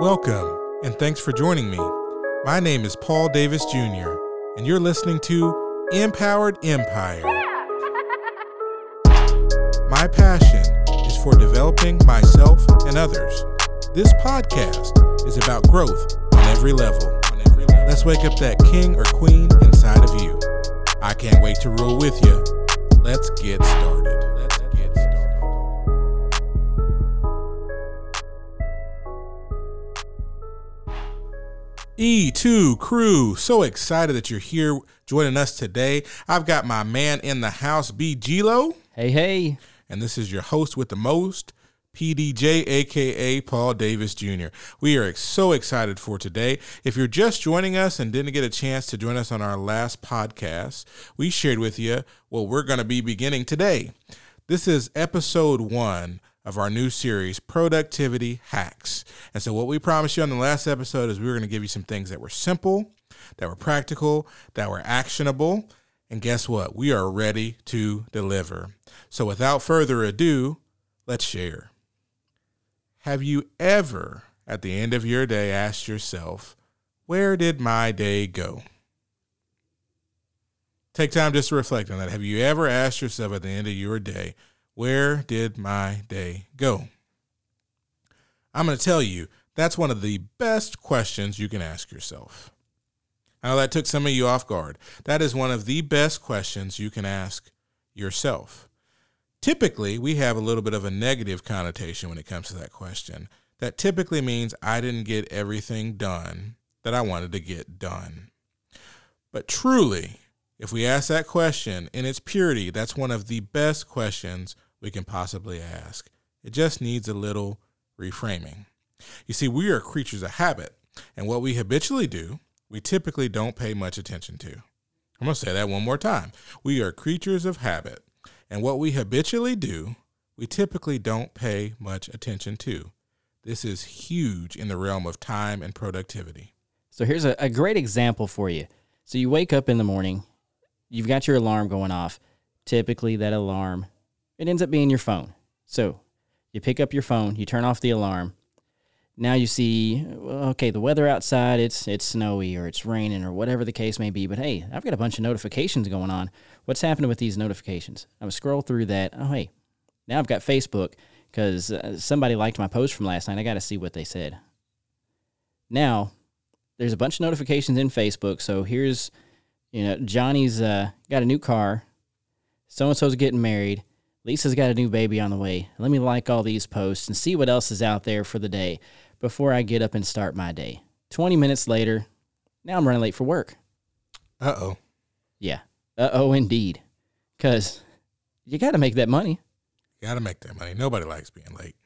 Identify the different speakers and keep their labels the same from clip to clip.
Speaker 1: Welcome, and thanks for joining me. My name is Paul Davis Jr., and you're listening to Empowered Empire. My passion is for developing myself and others. This podcast is about growth on every level. Let's wake up that king or queen inside of you. I can't wait to rule with you. Let's get started. E2 crew, so excited that you're here joining us today. I've got my man in the house, B. Gilo,
Speaker 2: Hey, hey.
Speaker 1: and this is your host with the most, PDJ, aka Paul Davis Jr. We are so excited for today. If you're just joining us and didn't get a chance to join us on our last podcast, we shared with you what we're going to be beginning today. This is episode one of our new series, Productivity Hacks. And so, what we promised you on the last episode is we were going to give you some things that were simple, that were practical, that were actionable. And guess what? We are ready to deliver. So, without further ado, let's share. Have you ever, at the end of your day, asked yourself, Where did my day go? Take time just to reflect on that. Have you ever asked yourself at the end of your day, Where did my day go? I'm going to tell you, that's one of the best questions you can ask yourself. I know that took some of you off guard. That is one of the best questions you can ask yourself. Typically, we have a little bit of a negative connotation when it comes to that question. That typically means I didn't get everything done that I wanted to get done. But truly, if we ask that question in its purity, that's one of the best questions we can possibly ask. It just needs a little reframing. You see, we are creatures of habit, and what we habitually do, we typically don't pay much attention to. I'm going to say that one more time. We are creatures of habit, and what we habitually do, we typically don't pay much attention to. This is huge in the realm of time and productivity.
Speaker 2: So here's a, a great example for you. So you wake up in the morning, you've got your alarm going off. Typically, that alarm, it ends up being your phone. So you pick up your phone, you turn off the alarm. Now you see, okay, the weather outside, it's it's snowy or it's raining or whatever the case may be. But hey, I've got a bunch of notifications going on. What's happening with these notifications? I'm gonna scroll through that. Oh, hey, now I've got Facebook because uh, somebody liked my post from last night. I got to see what they said. Now, there's a bunch of notifications in Facebook. So here's, you know, Johnny's uh, got a new car. So and so's getting married. Lisa's got a new baby on the way. Let me like all these posts and see what else is out there for the day before I get up and start my day. 20 minutes later, now I'm running late for work.
Speaker 1: Uh oh.
Speaker 2: Yeah. Uh oh, indeed. Because you got to make that money.
Speaker 1: You Got to make that money. Nobody likes being late.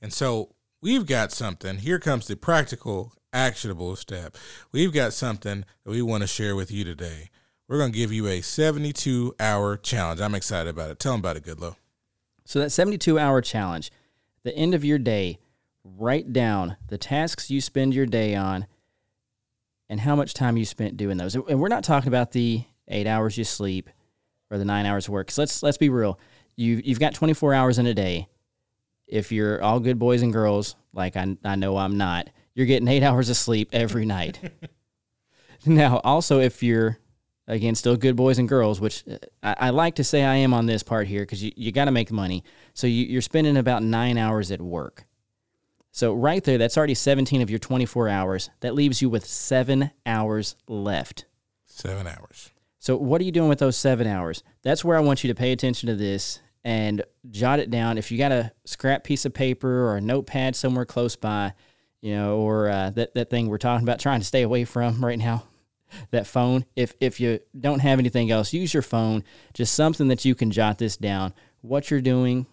Speaker 1: And so we've got something. Here comes the practical, actionable step. We've got something that we want to share with you today. We're going to give you a 72 hour challenge. I'm excited about it. Tell them about it, Goodlow.
Speaker 2: So that 72 hour challenge, the end of your day, write down the tasks you spend your day on and how much time you spent doing those. And we're not talking about the eight hours you sleep or the nine hours of work. So let's let's be real. You you've got 24 hours in a day. If you're all good boys and girls, like I, I know I'm not, you're getting eight hours of sleep every night. now, also if you're again still good boys and girls which uh, i, I like to say i am on this part here because you, you got to make money. So you, you're spending about nine hours at work. So right there that's already 17 of your 24 hours. That leaves you with seven hours left.
Speaker 1: Seven hours.
Speaker 2: so what are you doing with those seven hours? That's where i want you to pay attention to this and jot it down. If you got a scrap piece of paper or a notepad somewhere close by you know or uh, that, that thing we're talking about trying to stay away from right now that phone. If if you don't have anything else, use your phone. Just something that you can jot this down, what you're doing,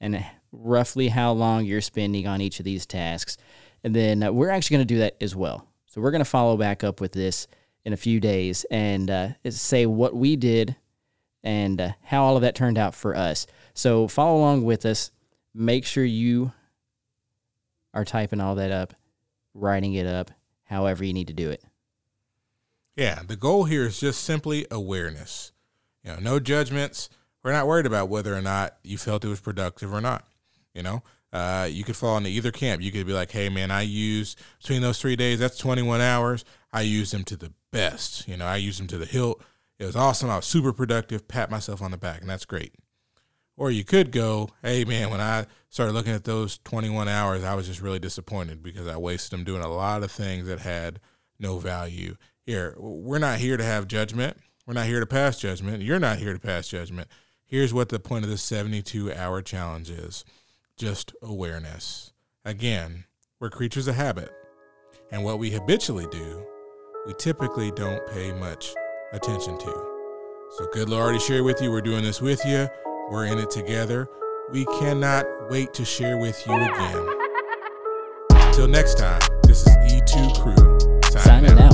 Speaker 2: and roughly how long you're spending on each of these tasks. And then uh, we're actually going to do that as well. So we're going to follow back up with this in a few days and uh, say what we did and uh, how all of that turned out for us. So follow along with us. Make sure you are typing all that up, writing it up, however you need to do it.
Speaker 1: Yeah, the goal here is just simply awareness. You know, no judgments. We're not worried about whether or not you felt it was productive or not. You know, Uh, you could fall into either camp. You could be like, hey, man, I used between those three days, that's 21 hours. I used them to the best. You know, I used them to the hilt. It was awesome. I was super productive. Pat myself on the back, and that's great. Or you could go, hey, man, when I started looking at those 21 hours, I was just really disappointed because I wasted them doing a lot of things that had no value. Here, we're not here to have judgment. We're not here to pass judgment. You're not here to pass judgment. Here's what the point of the 72 hour challenge is just awareness. Again, we're creatures of habit. And what we habitually do, we typically don't pay much attention to. So, Goodlow already share with you. We're doing this with you. We're in it together. We cannot wait to share with you again. Until next time, this is E2 Crew signing,
Speaker 2: Signing
Speaker 1: out.
Speaker 2: out.